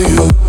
you.